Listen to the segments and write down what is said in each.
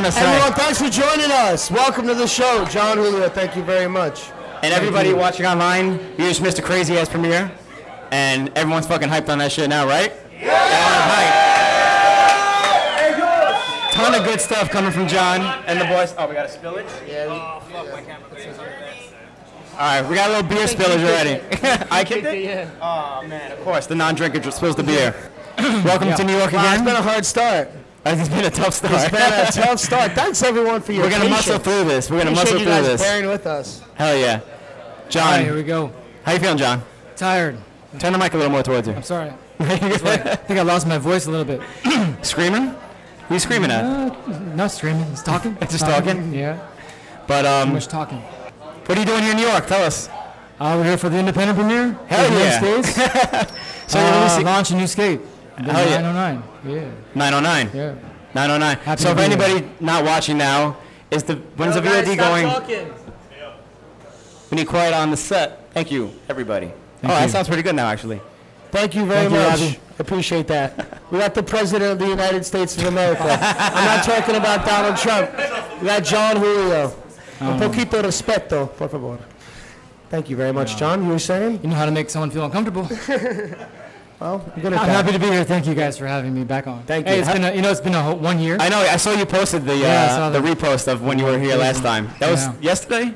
joining us Everyone, thanks for joining us. Welcome to the show. John Julio, thank you very much. And everybody watching online, you just missed a crazy ass premiere. And everyone's fucking hyped on that shit now, right? Yeah! Ton of good stuff coming from John and the boys. Oh, we got a spillage? Yeah, Oh fuck my camera. All right, we got a little beer spillage already. I kicked it? Oh, man, of course. The non-drinker spills the beer. Welcome to New York Wow, it's again. been a hard start. It's been a tough start. It's been a tough start. Thanks everyone for your We're gonna muscle through this. We're gonna Appreciate muscle you through guys this. bearing with us. Hell yeah. All John, right, here we go. how you feeling, John? Tired. Turn the mic a little more towards you. I'm sorry. That's why I think I lost my voice a little bit. Screaming? Who you screaming at? Uh, not screaming. It's talking. It's just talking? Yeah. But um. Too um, much talking. what are you doing here in New York? Tell us. Uh, we're here for the independent premiere. Hell of New yeah. Skates. So uh, you're releasing launch a new skate. The Hell yeah. 909. Yeah. 909. Yeah. 909. Happy so if be here. anybody not watching now, is the when's the VOD going? We need quiet on the set. Thank you, everybody. oh, that sounds pretty good now, actually. Thank you very Thank you, much. Robbie. Appreciate that. We got the President of the United States of America. I'm not talking about Donald Trump. We got John Julio. Un poquito respeto, por favor. Thank you very much, John. You were saying? You know how to make someone feel uncomfortable. Well, I'm good at I'm that. happy to be here. Thank you guys for having me back on. Thank hey, you. It's been a, you know it's been a whole, one year. I know. I saw you posted the Yeah, I uh, saw the that. repost of when you were here last time. That was Yeah. yesterday.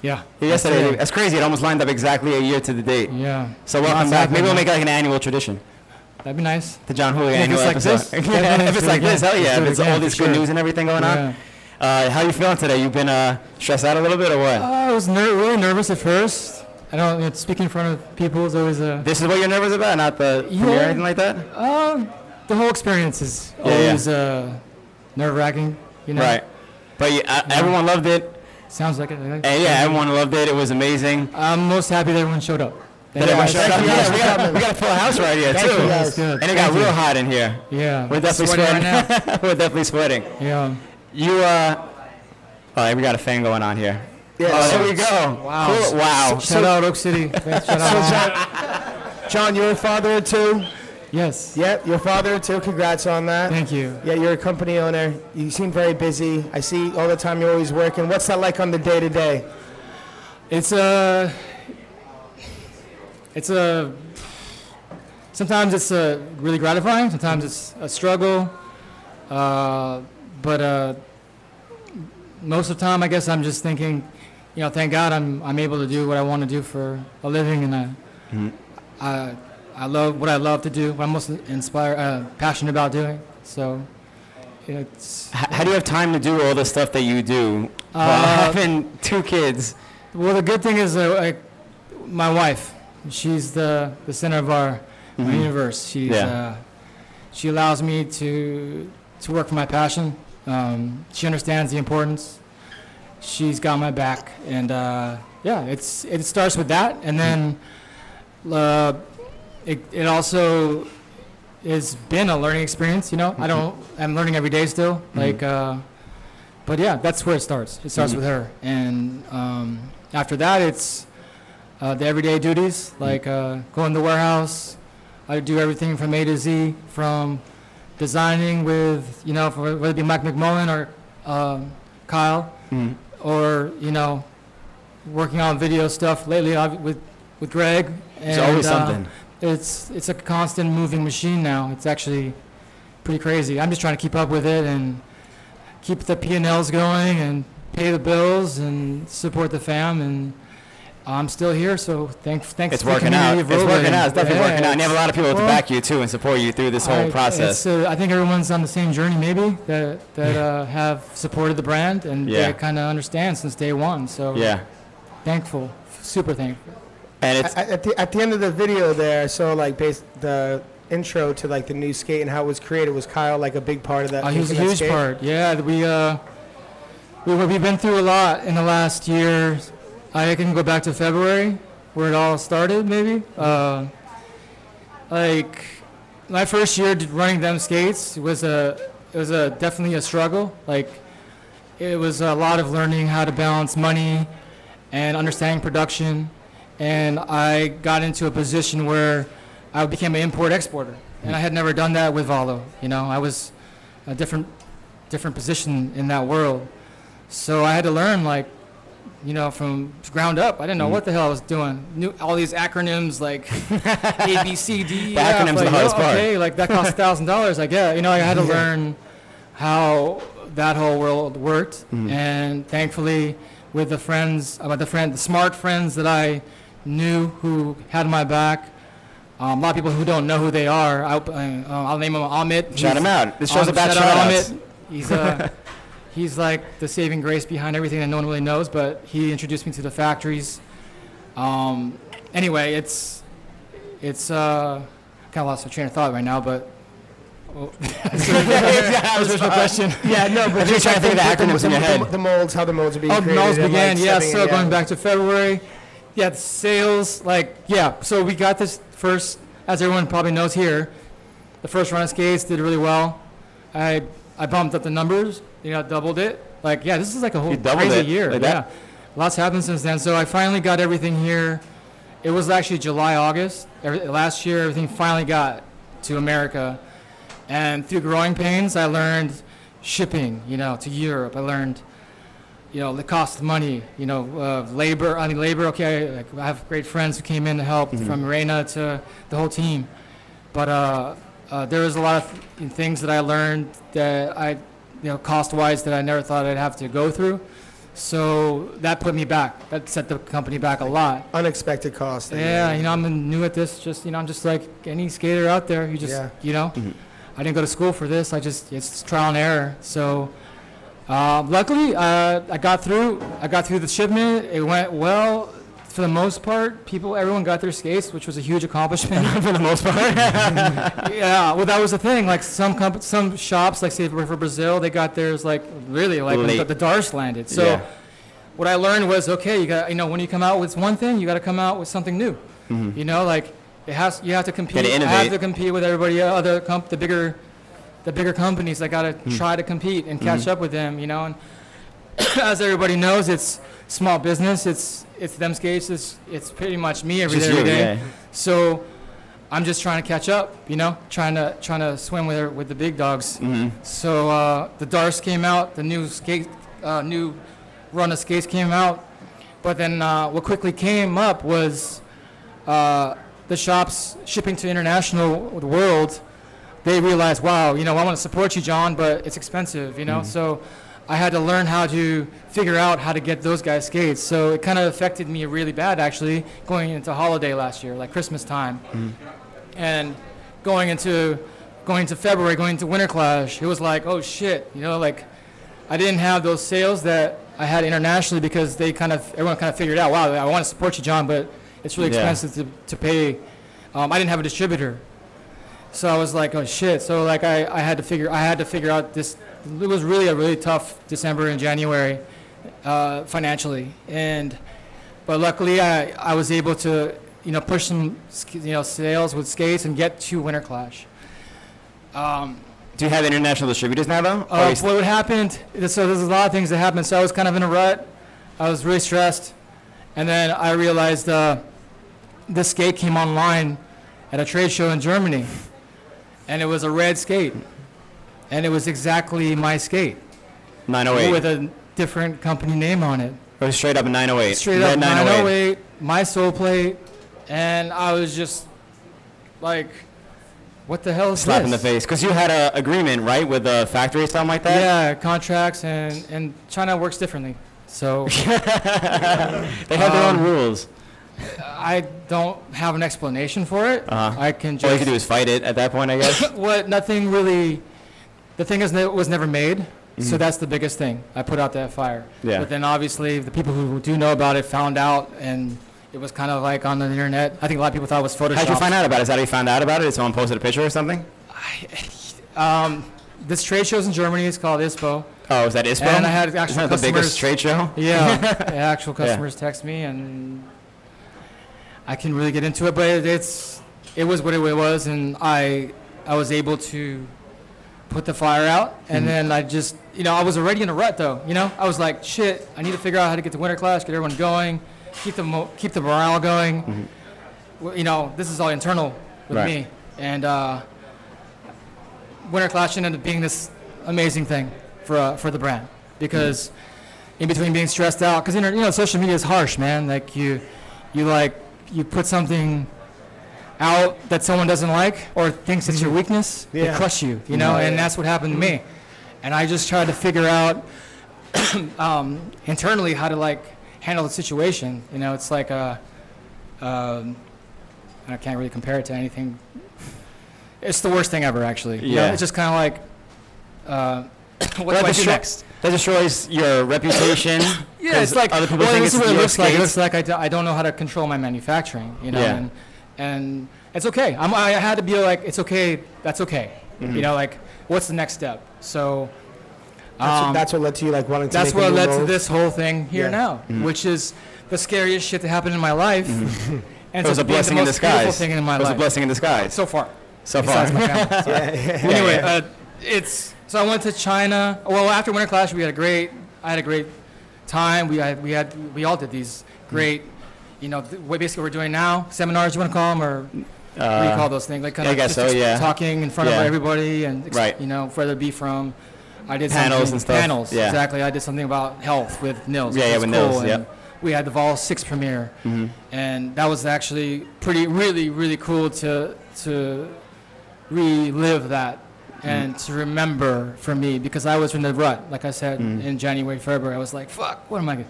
yeah. Yeah, yesterday. Yesterday. That's crazy. It almost lined up exactly a year to the date. Yeah. So welcome Lots back. Maybe happening, we'll man. make like an annual tradition. That'd be nice. The John Julio Yeah, if annual it's like episode. this, yeah, definitely if it's do it like this, again. hell yeah. Let's do If it it's again, all for this good sure. news and everything going on. Yeah. Uh, how you feeling today? You've been uh, stressed out a little bit or what? Uh, I was ner- really nervous at first. I don't, you know, speaking in front of people is always a. This is what you're nervous about, not the premiere or anything like that? Um, the whole experience is Yeah, yeah. always uh, nerve wracking. You know. Right. But yeah, uh, everyone loved it. Sounds like it. And yeah, everyone loved it. It was amazing. I'm most happy that everyone showed up. Thank That you everyone showed up. you Yeah, we got, we got a full house right here, too. you, That's guys. good. And it got Thank you. real hot in here. Yeah. We're definitely Sweating sweating. right. We're definitely sweating. yeah. You, uh, oh, we got a fan going on here. Yeah, so- there we go. Wow. Cool. Wow. Shout out Oak City. Thanks, Shout out. John, you're a father of two. yes. Yep, you're a father of two. Congrats on that. Thank you. Yeah, you're a company owner. You seem very busy. I see all the time you're always working. What's that like on the day to day? It's a. It's a. Sometimes it's uh, really gratifying. Sometimes it's a struggle. Uh, but uh, most of the time, I guess I'm just thinking, you know, thank God I'm I'm able to do what I want to do for a living, and I, I, I love what I love to do. What I'm most inspired, uh, passionate about doing. So, it's H- How do you have time to do all the stuff that you do Uh, having two kids? Well, the good thing is, uh, like, my wife, she's the, the center of our, our universe. She's, Yeah. uh, she allows me to to work for my passion. Um, she understands the importance. She's got my back, and uh, yeah, it's it starts with that, and then uh, it it also has been a learning experience. You know, I don't I'm learning every day still. Like, uh, but yeah, that's where it starts. It starts with her, and um, after that, it's uh, the everyday duties like uh, going to the warehouse. I do everything from A to Z, from designing with you know, for, whether it be Mike McMullen or um, Kyle, Mhm. Or you know, working on video stuff lately obvi- with with Greg. There's and, always uh, something. it's it's a constant moving machine now. It's actually pretty crazy. I'm just trying to keep up with it and keep the P and Ls going and pay the bills and support the fam. And I'm still here, so thanks thanks. It's to the working out. community It's working out. It's definitely Yeah, working out. And you have a lot of people to back you too and support you through this whole I- process. it's, uh, I think everyone's on the same journey, maybe that that uh, have supported the brand and Yeah. they kind of understand since day one. So Yeah. thankful, super thankful. And it's At, at, the, at the end of the video there, I saw like base, the intro to like the new skate and how it was created. Was Kyle like a big part of that? Oh, he was a huge skate? part. Yeah, we uh, we we've been through a lot in the last year. I can go back to February where it all started, maybe. Uh, like my first year running them skates was a it was a definitely a struggle. Like it was a lot of learning how to balance money and understanding production. And I got into a position where I became an import exporter, and I had never done that with Valo. You know, I was a different different position in that world. So I had to learn like, you know, from ground up. I didn't know Mm-hmm. what the hell I was doing. Knew all these acronyms like A, B, C, D, The acronyms are the hardest oh, part. Okay, like that cost thousand dollars. Like yeah, you know, I had to learn how that whole world worked, Mm-hmm. and thankfully, with the friends, about the friend, the smart friends that I knew who had my back. Um, a lot of people who don't know who they are. I, uh, I'll name them Amit. Shout him out. This show's Um, about shout. Amit. He's uh, he's like the saving grace behind everything that no one really knows. But he introduced me to the factories. Um, anyway, it's it's uh, kind of lost my train of thought right now, but. Oh, that was original question. Yeah, no, but you're trying to think of the acronyms in your head. The molds, how the molds are being Oh, created. Knowles and, began, like, yeah. So in, going back to February, yeah, the sales, like, yeah. So we got this first, as everyone probably knows here, the first run of skates did really well. I I bumped up the numbers, you know, doubled it. Like, yeah, this is like a whole crazy it, year. like yeah, that? lots happened since then. So I finally got everything here. It was actually July, August. Every, last year, everything finally got to America. And through growing pains, I learned shipping, you know, to Europe. I learned, you know, the cost of money, you know, uh, labor. I mean, labor, okay, like, I have great friends who came in to help from Reina to the whole team. But uh, uh, there was a lot of th- things that I learned that I, you know, cost-wise that I never thought I'd have to go through. So that put me back. That set the company back a lot. Unexpected cost. Yeah, you know, I'm new at this. Just you know, I'm just like any skater out there. You just Yeah. you know, I didn't go to school for this. I just it's trial and error. So uh, luckily, uh, I got through. I got through the shipment. It went well. For the most part, people, everyone got their skates, which was a huge accomplishment. For the most part. yeah, well, that was the thing. Like some comp- some shops, like say for, Brazil, they got theirs like really like when the, the Dars landed. So Yeah. what I learned was okay, you got you know when you come out with one thing, you got to come out with something new. You know, like it has you have to compete. Gotta have to compete with everybody uh, other comp- the bigger the bigger companies. I got to Hmm. try to compete and catch up with them. You know, and as everybody knows, it's small business. It's it's them skates. It's it's pretty much me every day, every day. yeah. So I'm just trying to catch up, you know, trying to trying to swim with with the big dogs. Mm-hmm. So uh, the Dars came out, the new skate, uh, new run of skates came out, but then uh, what quickly came up was uh, the shops shipping to international the world. They realized, wow, you know, I want to support you, John, but it's expensive, you know. So I had to learn how to figure out how to get those guys skates. So it kind of affected me really bad, actually, going into holiday last year, like Christmas time, and going into going into February, going into Winter Clash. It was like, oh shit, you know, like I didn't have those sales that I had internationally because they kind of everyone kind of figured out, wow, I want to support you, John, but it's really Yeah. expensive to, to pay. Um, I didn't have a distributor, so I was like, oh shit. So like I, I had to figure I had to figure out this. It was really a really tough December and January uh, financially, and but luckily I, I was able to you know push some you know sales with skates and get to Winter Clash. Um, Do you have international distributors now, though? Uh, you st- what happened? So there's a lot of things that happened. So I was kind of in a rut. I was really stressed, and then I realized uh, this skate came online at a trade show in Germany, and it was a red skate, and it was exactly my skate 908. with a different company name on it. Or straight up a 908. Straight Red up 908, my soul plate, and I was just like, "What the hell is Slap this?" in the face. Because you had an agreement, right, with a factory or something like that? Yeah, contracts and and China works differently. So They have their own Um, rules. I don't have an explanation for it. Uh-huh. I can All you just can do is fight it at that point, I guess. what nothing really. The thing is, it was never made, so that's the biggest thing. I put out that fire. Mm-hmm. Yeah. But then obviously the people who do know about it found out, and it was kind of like on the internet. I think a lot of people thought it was Photoshop. How'd you find out about it? Is that how you found out about it? Did someone posted a picture or something? Um, this trade show's in Germany. It's called ISPO. Oh, is that ISPO? And I had Isn't actual that the biggest trade show? Yeah, actual customers text me, and I can really get into it. But it, it's it was what it was, and I I was able to put the fire out, and then I just you know I was already in a rut though. You know I was like shit. I need to figure out how to get the Winter Clash, get everyone going, keep the mo- keep the morale going. Well, You know this is all internal with Right. me, and uh, Winter Clash ended up being this amazing thing for uh, for the brand because in between being stressed out because you know, you know social media is harsh, man. Like you you like you put something out that someone doesn't like or thinks it's your weakness, Yeah. it crush you, you know, and that's what happened to me. And I just tried to figure out um, internally how to like handle the situation. You know, it's like a, um, I can't really compare it to anything. It's the worst thing ever, actually. You know, Yeah. it's just kind of like, uh, what Well, do I do next? That destroys your reputation. yeah, it's like other people well, think it's what it looks like. It looks like I, do, I don't know how to control my manufacturing, you know, Yeah. and and it's okay. I'm, I had to be like, it's okay. That's okay. Mm-hmm. You know, like what's the next step? So That's, um, what, that's what led to you like wanting to that's make a what new led to this whole thing here Yeah. now, Mm-hmm. which is the scariest shit that happened in my life. and It was so a blessing the in disguise. thing in my It was a blessing in disguise. so far. So far. Besides my family. So- Yeah, yeah. Well, anyway, uh, it's so I went to China. Well, after Winter Clash, we had a great. I had a great time. We had we had we all did these great, you know, th- what basically we're doing now. Seminars, you want to call them, or what do you Uh, call those things? Like kind I of guess just so, yeah. talking in front Yeah. of everybody and ex- Right. you know it be from. I did Panels something- and stuff, Panels, yeah. exactly. I did something about health with Nils. Yeah, which yeah, was with cool, Nils, and yep. We had the Vol Six premiere, Mm-hmm. and that was actually pretty, really, really cool to to relive that and to remember for me because I was in the rut, like I said in January, February. I was like, "Fuck, what am I? Gonna,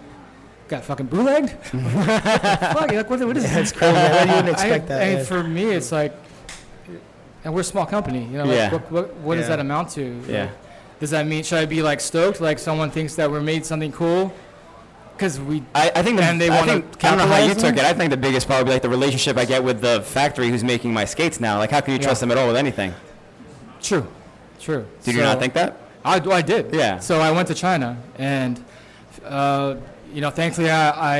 got fucking bootlegged? Fuck, like, what, what is That's this?" crazy. I didn't expect I, that. And yeah. for me, it's like, and we're a small company, you know. Like, Yeah. what what, what does that amount to? Yeah. Like, does that mean should I be like stoked, like someone thinks that we're made something cool? Because we I, I think the, And they wanna I don't know how you capitalize took it. I think the biggest part would be like the relationship I get with the factory who's making my skates now. Like, how can you trust Yeah. them at all with anything? true, true. Did you not think that? I, I did. Yeah. So I went to China, and uh, you know, thankfully, I, I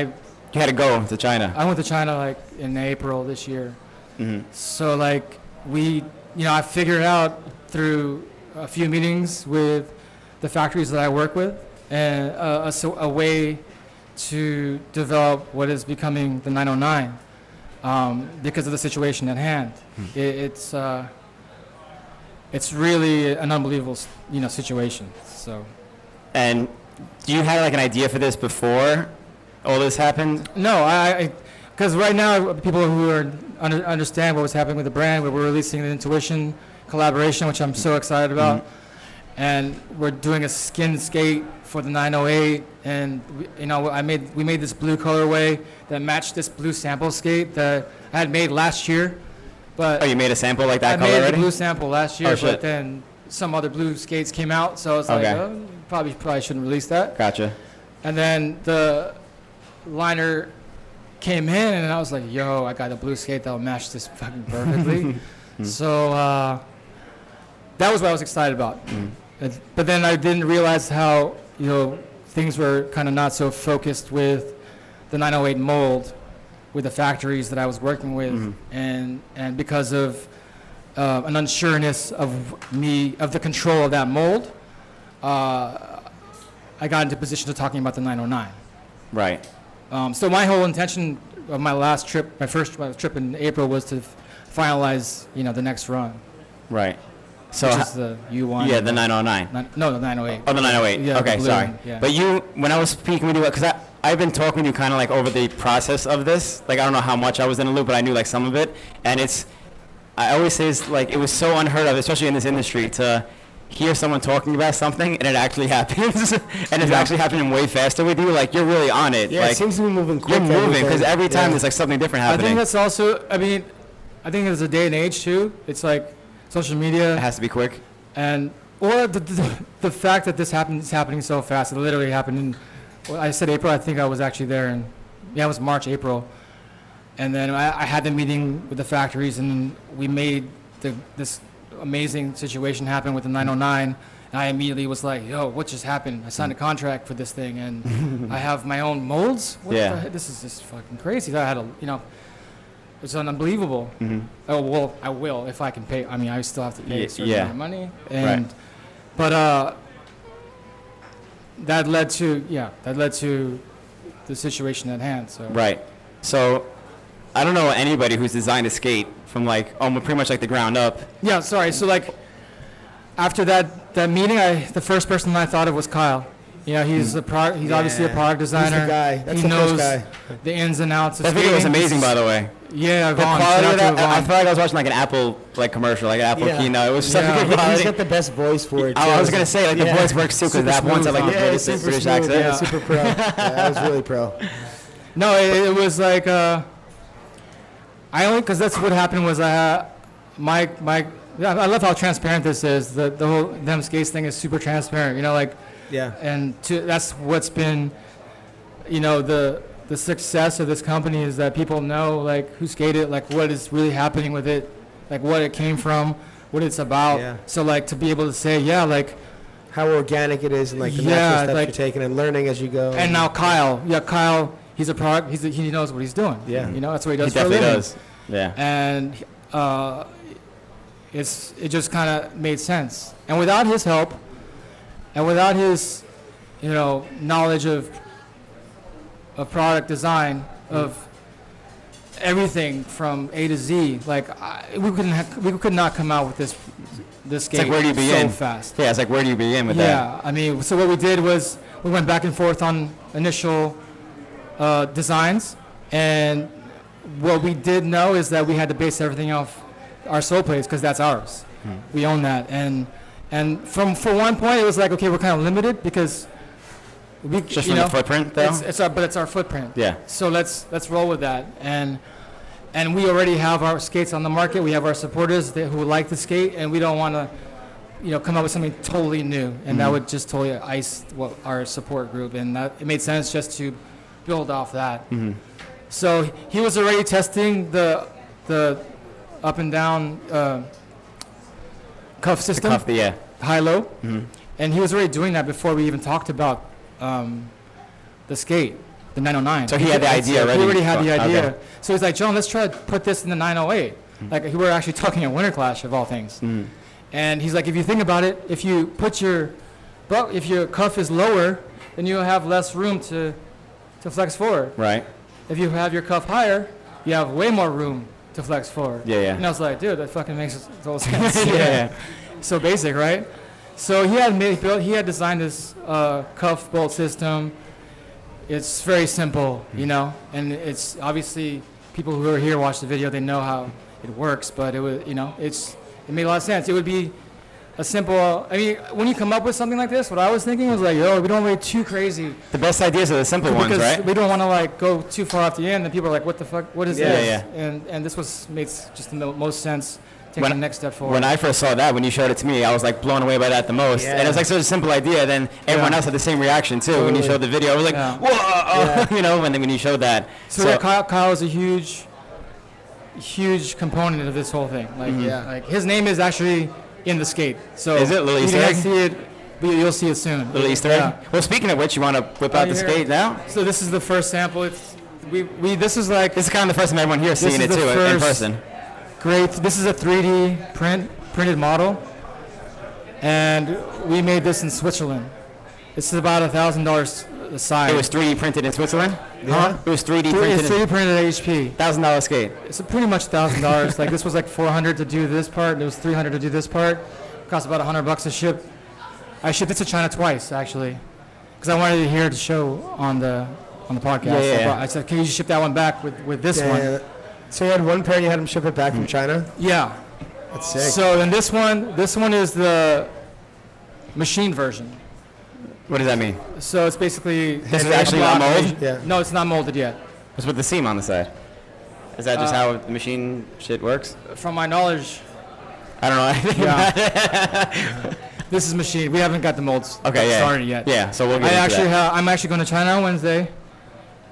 You had to go to China. I went to China like in April this year. Mhm. So like we, you know, I figured out through a few meetings with the factories that I work with, and uh, a, a way to develop what is becoming the 909 um, because of the situation at hand. It, it's uh, it's really an unbelievable, you know, situation. So. And you have like an idea for this before all this happened? No, I, because right now people who are under, understand what was happening with the brand, we're releasing the Intuition collaboration, which I'm so excited about, mm-hmm. and we're doing a skin skate for the 908, and we, you know I made we made this blue colorway that matched this blue sample skate that I had made last year, but Oh, you made a sample like that I color made already? the blue sample last year, Oh, but then some other blue skates came out, so I was like, oh, probably probably shouldn't release that. Gotcha. And then the liner came in, and I was like, "Yo, I got a blue skate that'll match this fucking perfectly." so uh, that was what I was excited about. And- But then I didn't realize how you know things were kind of not so focused with the 908 mold with the factories that I was working with, and and because of uh, an unsureness of me of the control of that mold. Uh, I got into position to talking about the 909. Right. Um, so my whole intention of my last trip, my first trip in April, was to f- finalize, you know, the next run, Right. So, which is the U1. yeah, the 909. Nine- no, the 908. Oh, the 908. Yeah, okay, sorry. one, yeah. But you, when I was speaking with you, because I, I've been talking to you kind of like over the process of this. Like, I don't know how much I was in the loop, but I knew like some of it. And it's, I always say it's like, it was so unheard of, especially in this industry, to hear someone talking about something and it actually happens. and it's Yeah. actually happening way faster with you. Like, you're really on it. yeah, like, it seems to be moving quick. you're moving because every time Yeah. there's like something different happening I think that's also, I mean, I think it's a day and age too. It's like social media. it has to be quick. and or the, the, the fact that this happened is happening so fast. It literally happened in. Well, I said April. I think I was actually there and Yeah, it was March, April, and then I, I had the meeting with the factories, and we made the, this amazing situation happened with the 909. And I immediately was like, "Yo, what just happened? I signed a contract for this thing, and I have my own molds. What Yeah. This is just fucking crazy." I had a, you know, it's unbelievable. hmm Oh well, I will if I can pay. I mean, I still have to pay Ye- a certain yeah. amount of money, and but uh, that led to yeah, that led to the situation at hand. So Right. So, I don't know anybody who's designed a skate from like almost pretty much like the ground up. yeah, sorry. So like after that that meeting, I the first person I thought of was Kyle. You know, he's a pro, he's obviously a Yeah. product He's the designer. guy. That's he the knows first guy. the ins and outs of That video was amazing, by the way. Yeah, The Vaughn. quality of that, I I felt like I was watching like an Apple like commercial, like an Apple Yeah. keynote. It was such Yeah. a good He's quality. got the best voice for it. I too. was gonna say like the voice works too because that once I like huh? the Yeah, British, super British accent. Yeah, super pro. Yeah, that was really pro. No, it, it was like uh, I only because that's what happened was uh, my my I love how transparent this is. The the whole them skates thing is super transparent. You know, like Yeah. and to, that's what's been, you know, the the success of this company is that people know like who skated, like what is really happening with it, like what it came from, what it's about. Yeah. So like to be able to say, yeah, like How organic it is and like the Yeah, natural steps like- you're taking and learning as you go. and now Kyle, yeah, Kyle, he's a product. He's a, he knows what he's doing. Yeah. You know, that's what he He does for a definitely living. does. Yeah. and uh, it's it just kind of made sense. And without his help, and without his, you know, knowledge of of product design of everything from A to Z, like I, we couldn't ha- we could not come out with this this like, game where do you so fast. Yeah, it's like where do you begin with that? Yeah, I mean, so what we did was we went back and forth on initial uh, designs, and what we did know is that we had to base everything off our soul plates because that's ours. Hmm. We own that, and and from for one point it was like okay, we're kind of limited because we Just you from know the footprint though. it's, it's our but it's our footprint. yeah. So let's let's roll with that. And and we already have our skates on the market. We have our supporters that, who like the skate, and we don't want to, you know, come up with something totally new, and that Mhm. would just totally ice what our support group. And that it made sense just to build off that. hmm So he was already testing the the up and down uh, cuff The system, cuff, yeah. high low, hmm and he was already doing that before we even talked about um, the skate, the 909. So he had the idea already. He already? had the idea. okay. So he's like, John, let's try to put this in the 908. Like we were actually talking at Winter Clash of all things. hmm And he's like, if you think about it, if you put your, but if your cuff is lower, then you'll have less room to, to flex forward. Right. If you have your cuff higher, you have way more room to flex forward. Yeah, yeah. And I was like, dude, that fucking makes total sense. yeah. yeah. So basic, right? So he had made, built, he had designed this uh, cuff bolt system. It's very simple, you know, and it's obviously people who are here watch the video. They know how it works, but it was, you know, it's it made a lot of sense. It would be a simple. I mean, when you come up with something like this, what I was thinking was like, yo, we don't want to go too crazy The best ideas are the simple ones, right? we don't want to like go too far off the end. And people are like, what the fuck? What is Yeah, this? yeah. yeah. And and this was makes just the most sense. Taking When- the next step forward. When I first saw that, when you showed it to me, I was like blown away by that the most. And it was like such a simple idea. Then everyone Yeah. else had the same reaction too. When you showed the video, I was like, Yeah. whoa, you know, when, when you showed that. So, yeah, Kyle, Kyle is a huge, huge component of this whole thing. Like, Mhm. yeah, like his name is actually in the skate. So Is it? Little Easter egg? see it, you'll see it soon. little Easter egg. Yeah. Well, speaking of which, you want to whip out the skate now? So this is the first sample. It's we, we this is like This is kind of the first time everyone here seeing it too in person. great. This is a 3D print printed model, and we made this in Switzerland. This is about a thousand dollars a side. It was 3D printed in Switzerland. Yeah. It was 3D Three- it's printed. 3D printed at HP. Thousand dollar skate. It's pretty much thousand dollars. like this was like four hundred to do this part, and it was three hundred to do this part. It Cost about hundred bucks to ship. I shipped it to China twice actually, because I wanted it here to show on the on the podcast. Yeah, yeah, So I, yeah. I said, can you ship that one back with, with this Yeah, one? yeah. So you had one pair and you had them ship it back from mm. China? Yeah. That's sick. So then this one, this one is the machine version. What does that mean? So it's basically This is a actually not mold? machine- Yeah. No, it's not molded yet. What's with the seam on the side? Is that just Uh, how the machine shit works? From my knowledge, I don't know anything Yeah. about it. this is machine. We haven't got the molds Okay, yeah. started yet. Yeah, so we'll get I into actually that. have. I'm actually going to China on Wednesday,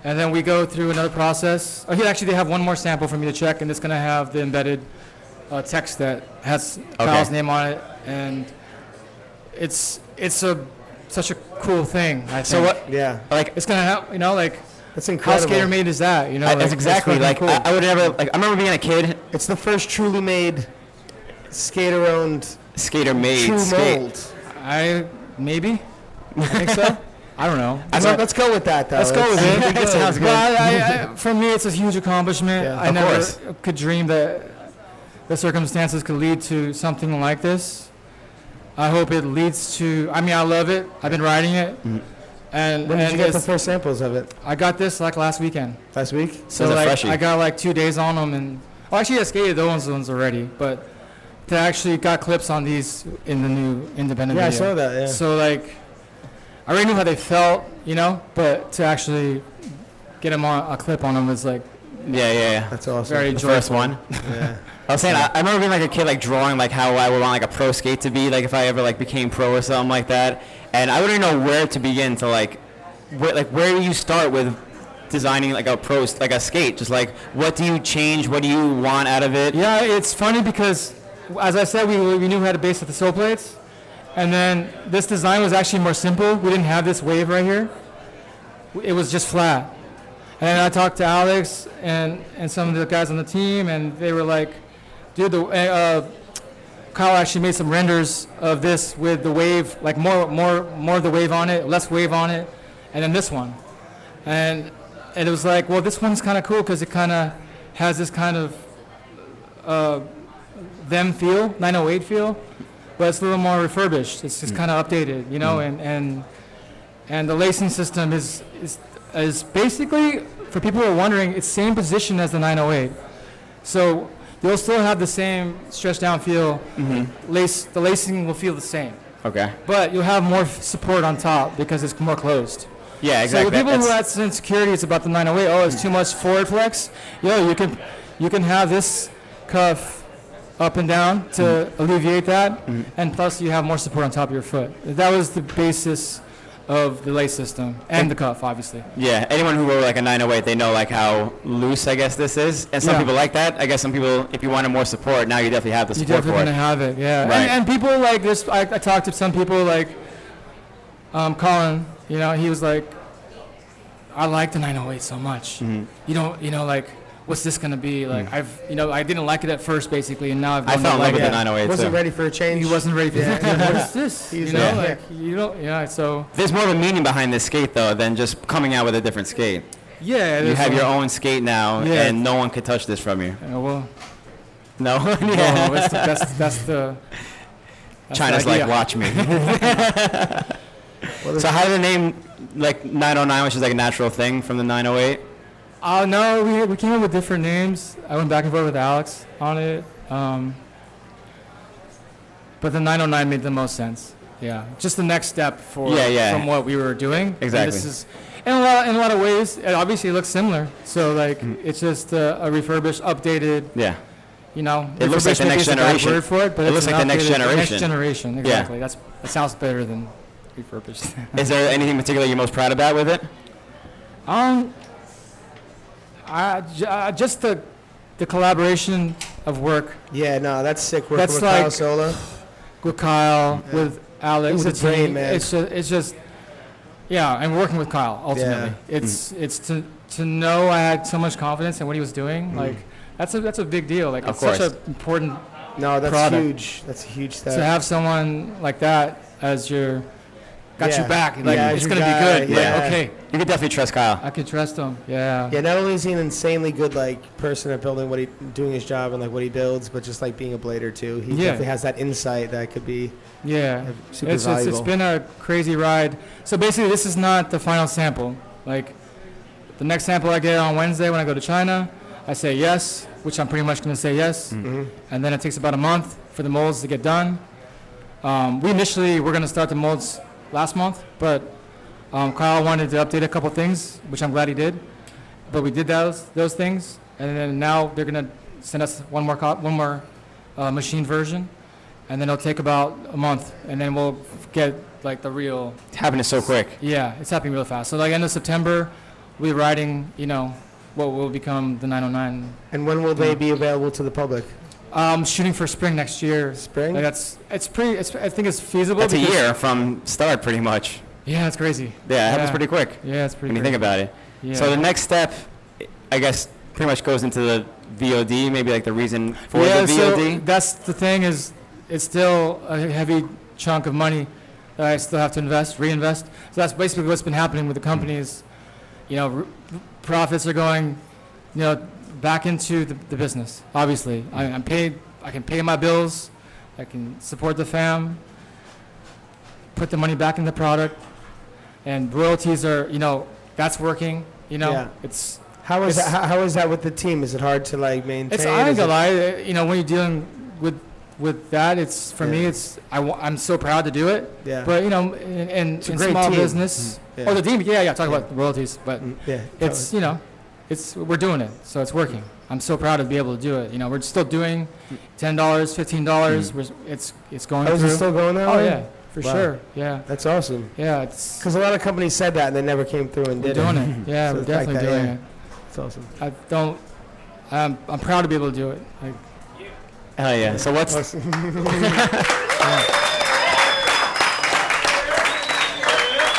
and then we go through another process. Oh, here actually they have one more sample for me to check, and it's going to have the embedded uh, text that has Kyle's name on it, and it's it's a such a cool thing. I think. So what? Yeah. Like, It's going to help. You know, like That's how incredible. skater made is that? You know, I, like, that's exactly fucking like cool. I, I would never like. I remember being a kid, It's the first truly made skater owned skater made true skate. mold. I maybe. I think so. I don't know. I Let's, let's go with that, though. Let's go with it. it sounds Well, I, I, for me, it's a huge accomplishment. Yeah. I Of never course. could dream that the circumstances could lead to something like this. I hope it leads to. I mean, I love it. I've been riding it, Mhm. and, When did and you get the first samples of it? I got this like last weekend. Last week? So Those like freshy. I got like two days on them, and well, actually I skated those ones already, but to actually got clips on these in the new independent Yeah, I video. saw that, yeah. So like, I already knew how they felt, you know, but to actually get them on a clip on them was like Yeah, yeah, yeah. That's awesome. very The joyful. first one. Yeah. I was saying, I, I remember being like a kid, like drawing like how I would want like a pro skate to be, like if I ever like became pro or something like that. And I wouldn't know where to begin to like, where, like where do you start with designing like a pro, like a skate? Just like what do you change? What do you want out of it? Yeah, it's funny because, as I said, we, we knew we had a base at the sole plates, and then this design was actually more simple. We didn't have this wave right here. It was just flat. And I talked to Alex and, and some of the guys on the team, and they were like, dude, the, uh, Kyle actually made some renders of this with the wave, like more, more, more of the wave on it, less wave on it, and then this one. And, and it was like, well, this one's kind of cool because it kind of has this kind of uh, them feel, 908 feel, but it's a little more refurbished. It's just kind of updated, you know, and, and and the lacing system is, is is basically for people who are wondering, it's same position as the 908. So you'll still have the same stretched down feel. Lace the lacing will feel the same, Okay. but you'll have more f- support on top because it's more closed. Yeah, exactly. So the people who That's- have insecurity, it's about the 908. Oh, it's too much forward flex. Yo, you can, you can have this cuff up and down to Mm-hmm. alleviate that, and plus you have more support on top of your foot. That was the basis of the lace system and the cuff, obviously. Yeah, anyone who wore like a 908, they know like how loose I guess this is, and some Yeah. people like that. I guess some people, if you wanted more support, now you definitely have the support. You definitely gonna have it, yeah. Right. And, and people like this. I, I talked to some people like um, Colin. You know, he was like, "I like the 908 so much. Mhm. You don't, you know, like, what's this gonna be? Like, I've, you know, I didn't like it at first, basically, and now I've. Mm. I grown fell in love like with it. the 908 Wasn't too. ready for a change. He wasn't ready for Yeah. that. what is this? He's you know, like- like you don't, yeah. So There's more of a meaning behind this skate though than just coming out with a different skate. yeah, You have your own skate now, Yeah. and no one could touch this from you. Yeah, well, No. no, that's, the, that's that's the. that's the China's like, watch me. So how did the name like 909, which is like a natural thing from the 908? Oh no, we, we came up with different names. I went back and forth with Alex on it. Um, but the 909 made the most sense. Yeah, just the next step for Yeah, yeah. from what we were doing. And Exactly. This is in a lot in a lot of ways. It obviously looks similar. So like Mm. it's just a, a refurbished, updated. Yeah. You know, It looks like the next is a bad generation. Word for it, but It looks like the next generation. Next generation, exactly. That's that sounds better than refurbished. Is there anything particular you're most proud about with it? Um, I, j- uh, just the the collaboration of work yeah, no, that's sick. Working That's with Kyle like- Sola. with Kyle, Yeah. with Alex, He's with a brain, team. man. It's just, it's just, yeah, and working with Kyle ultimately. It's it's to to know I had so much confidence in what he was doing. Like that's a that's a big deal. Like Of it's such an important No, that's Product. huge. That's a huge step. to have someone like that as your got Yeah. your back. Like Yeah, it's gonna your be good. yeah. Like okay, You can definitely trust Kyle. I can trust him. Yeah. Yeah, not only is he an insanely good like person at building what he doing his job and like what he builds, but just like being a blader too. He Yeah. definitely has that insight that could be Yeah. super It's, it's, valuable. it's been a crazy ride. So basically, this is not the final sample. Like, the next sample I get on Wednesday when I go to China, I say yes, which I'm pretty much going to say yes. Mhm. And then it takes about a month for the molds to get done. Um, we initially were going to start the molds last month, but um, Kyle wanted to update a couple things, which I'm glad he did. But we did those those things, and then now they're going to send us one more cop, one more uh, machine version, and then it'll take about a month, and then we'll get like the real. It's happening so quick. Yeah, it's happening real fast. So like end of September, we're writing, you know, what will become the 909. And when will they be available to the public? Um, shooting for spring next year. Spring? Like that's it's pretty. It's, I think it's feasible. That's a year from start, pretty much. Yeah, it's crazy. Yeah, it happens Yeah. pretty quick Yeah, it's pretty. when you think about it. Yeah. So the next step, I guess, pretty much goes into the VOD, maybe like the reason for yeah, the so VOD. that's the thing is, it's still a heavy chunk of money that I still have to invest, reinvest. So that's basically what's been happening with the companies. You know, r- profits are going, you know, back into the, the business. Obviously, I, I'm paid. I can pay my bills. I can support the fam. put the money back in the product, and royalties are, you know, that's working. You know, Yeah. it's How is It's- that, how, how is that with the team? Is it hard to like maintain? it's I ain't gonna lie. uh, You know, when you're dealing with with that, it's for me. It's I. I'm so proud to do it. Yeah. But you know, in, in, It's a in small team. business, Yeah. oh the team, yeah, yeah. Talk Yeah. about royalties, but Mm, yeah. it's you know, it's we're doing it, so it's working. I'm so proud to be able to do it. You know, we're still doing ten dollars, fifteen dollars. Mm. We're It's it's going Oh, is it still going that oh way? yeah, for Wow. sure. Yeah, That's awesome. yeah. It's Because a lot of companies said that and they never came through and did it. we're did doing it. it. Yeah, So we're the fact definitely that, doing yeah. it. It's awesome. I don't. I'm I'm proud to be able to do it. Like, Hell yeah. So what's Awesome.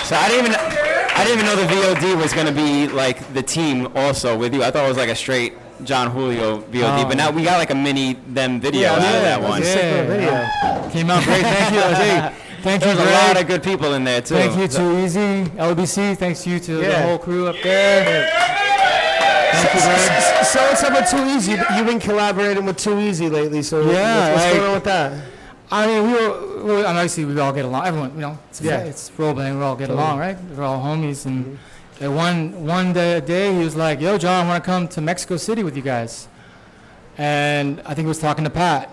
So I didn't even I didn't even know the VOD was gonna be like the team also with you. I thought it was like a straight John Julio VOD, but Oh. now we got like a mini them video Yeah, out yeah, of that it was one. Yeah. video. came out great. Thank you. Hey, thank you, There's a Greg. lot of good people in there too. Thank you to Easy LBC. Thanks to you to the whole crew up there. Thank you, Greg. S- So it's about Too Easy. You've been collaborating with Too Easy lately. So Yeah, what's, what's like- going on with that? I mean, we were, we were, I mean, obviously we all get along. Everyone, you know, it's, Yeah. it's role playing. We all get Totally. along, right? We're all homies. And Mm-hmm. one one day, day he was like, "Yo, John, I want to come to Mexico City with you guys." And I think he was talking to Pat,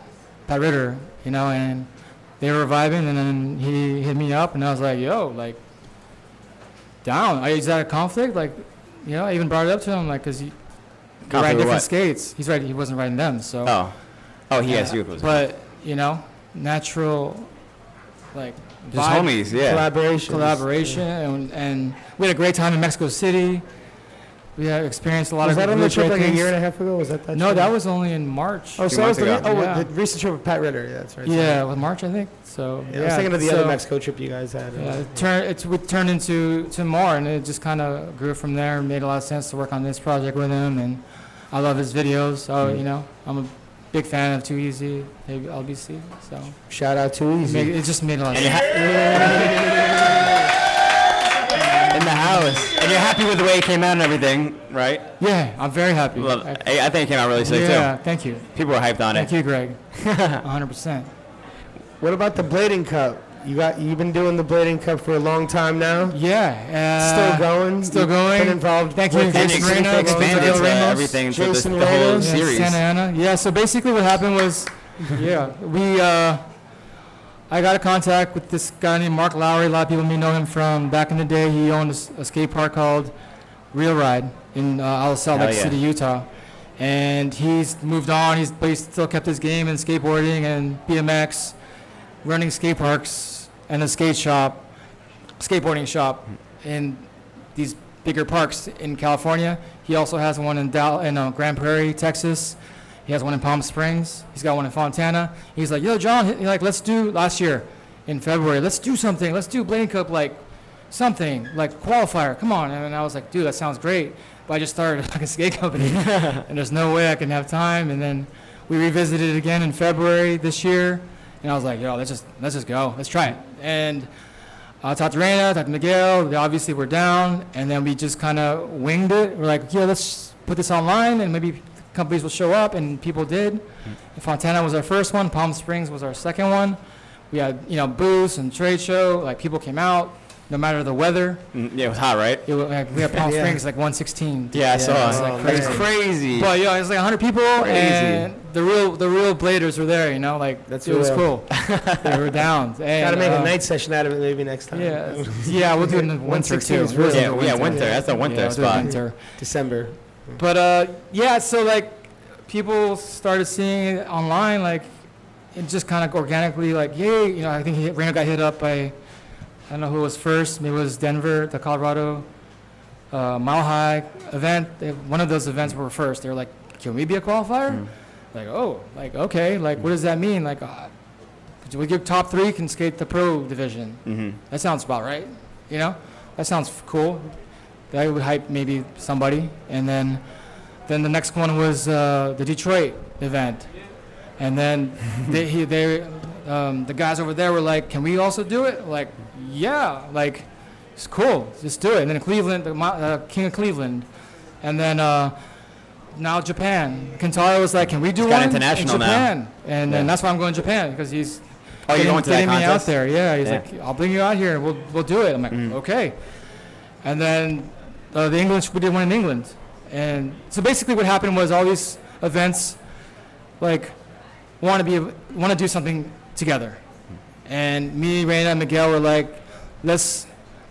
Pat Ritter, you know, and they were vibing. And then he hit me up, and I was like, "Yo, like, down. Is that a conflict? Like, you know, I even brought it up to him, like, cause he, we Conflict ride with different what? skates. He's right. He wasn't riding them, so. Oh. Oh, he has Yeah, you. But you know, natural, like Just vibe, homies, yeah. Collaboration. collaboration, and, and we had a great time in Mexico City. We had experienced a lot Was of that on the trip great like a year and a half ago? Was that that No, trip? that was only in March. Oh, so that was the, months oh, Yeah. the recent trip with Pat Ritter. Yeah, that's right. yeah, with March I think. So Yeah, I was thinking of the so, other Mexico trip you guys had. Yeah, it turned it would turn into to more, and it just kind of grew from there. Made a lot of sense to work on this project with him, and I love his videos. So Mm-hmm. you know, I'm a big fan of Too Easy, maybe LBC. So Shout out Too Easy. made, it just made a lot of And you sense. in the house. And you're happy with the way it came out and everything, right? Yeah, I'm very happy. Love, I- I, I think it came out really sick yeah, too. Yeah, thank you. People were hyped on Thank it. Thank you, Greg. 100%. What about the Blading Cup? You got you've been doing the Blading Cup for a long time now. Yeah. Still Uh, going. still going. Been involved. Thank you, with And Jason this ex- Reno, thing. expanded Ramos, to Ramos. everything to the, Jason the whole Yeah, series. Santa Ana. Yeah, so basically what happened was, yeah, we, uh, I got a contact with this guy named Mark Lowry. A lot of people may know him from back in the day. He owned a skate park called Real Ride in uh, out Salt Lake yeah. City, Utah. And he's moved on. He's, but he still kept his game in skateboarding and BMX, running skate parks and a skate shop, skateboarding shop in these bigger parks in California. He also has one in, Dal- in uh, Grand Prairie, Texas. He has one in Palm Springs. He's got one in Fontana. He's like, yo, John, he- like, let's do last year in February. Let's do something. Let's do Blading Cup, like something, like qualifier. Come on. And I was like, dude, that sounds great. But I just started a fucking skate company, and there's no way I can have time. And then we revisited it again in February this year, and I was like, yo, let's just let's just go. Let's try it. And I talked to Reina, talked to Miguel. They obviously were down, and then we just kind of winged it. We're like, yeah, let's put this online, and maybe companies will show up, and people did. Fontana was our first one. Palm Springs was our second one. We had, you know, booths and trade show. Like people came out, no matter the weather. Mm, Yeah, it was hot, right? It was, like, we had Palm Yeah. Springs like 116. Yeah, I saw. It's it. like Oh, crazy. That's crazy. But yeah, it was like 100 people, Crazy. and the real the real bladers were there. You know, like That's it was cool. they were down. Got to And, make a uh, night session out of it maybe next time. Yeah, yeah, we'll do it in the winter too. is We'll real. yeah, in yeah, winter. That's the winter Yeah, we'll do it in spot. winter. December. But uh, yeah, so like people started seeing it online, like it just kind of organically, like yay, you know. I think he, Reno got hit up by, I don't know who was first. Maybe it was Denver, the Colorado uh, Mile High event. They, one of those events were first. They were like, "Can we be a qualifier?" Mm. Like, oh, like okay, like what does that mean? Like, uh, we give top three can skate the pro division. hmm That sounds about right. You know, that sounds cool. That would hype maybe somebody. And then, then the next one was uh, the Detroit event, and then they, he, they, um, the guys over there were like, "Can we also do it?" Like, yeah, like it's cool. Just do it. And then Cleveland, the uh, King of Cleveland, and then. Uh, now Japan. Kentaro was like, "Can we do one international in now. Japan?" And then that's why I'm going to Japan because he's Oh, getting, going to getting me out there. Yeah, he's Yeah. like, I'll bring you out here and we'll we'll do it. I'm like, Mhm. okay. And then uh, the English we did one in England, and so basically what happened was all these events, like, want to be want to do something together, and me, Raina, and Miguel were like, let's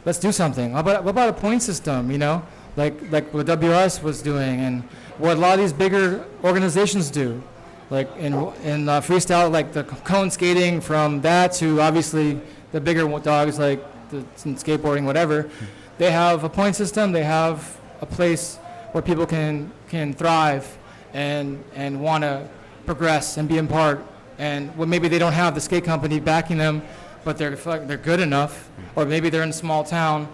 let's do something. How about what about a point system? You know, like like what WRS was doing, and what a lot of these bigger organizations do like in in uh, freestyle, like the cone skating, from that to obviously the bigger dogs like the skateboarding, whatever. They have a point system. They have a place where people can can thrive and and want to progress and be in part. And well, maybe they don't have the skate company backing them, but they're they're good enough, or maybe they're in a small town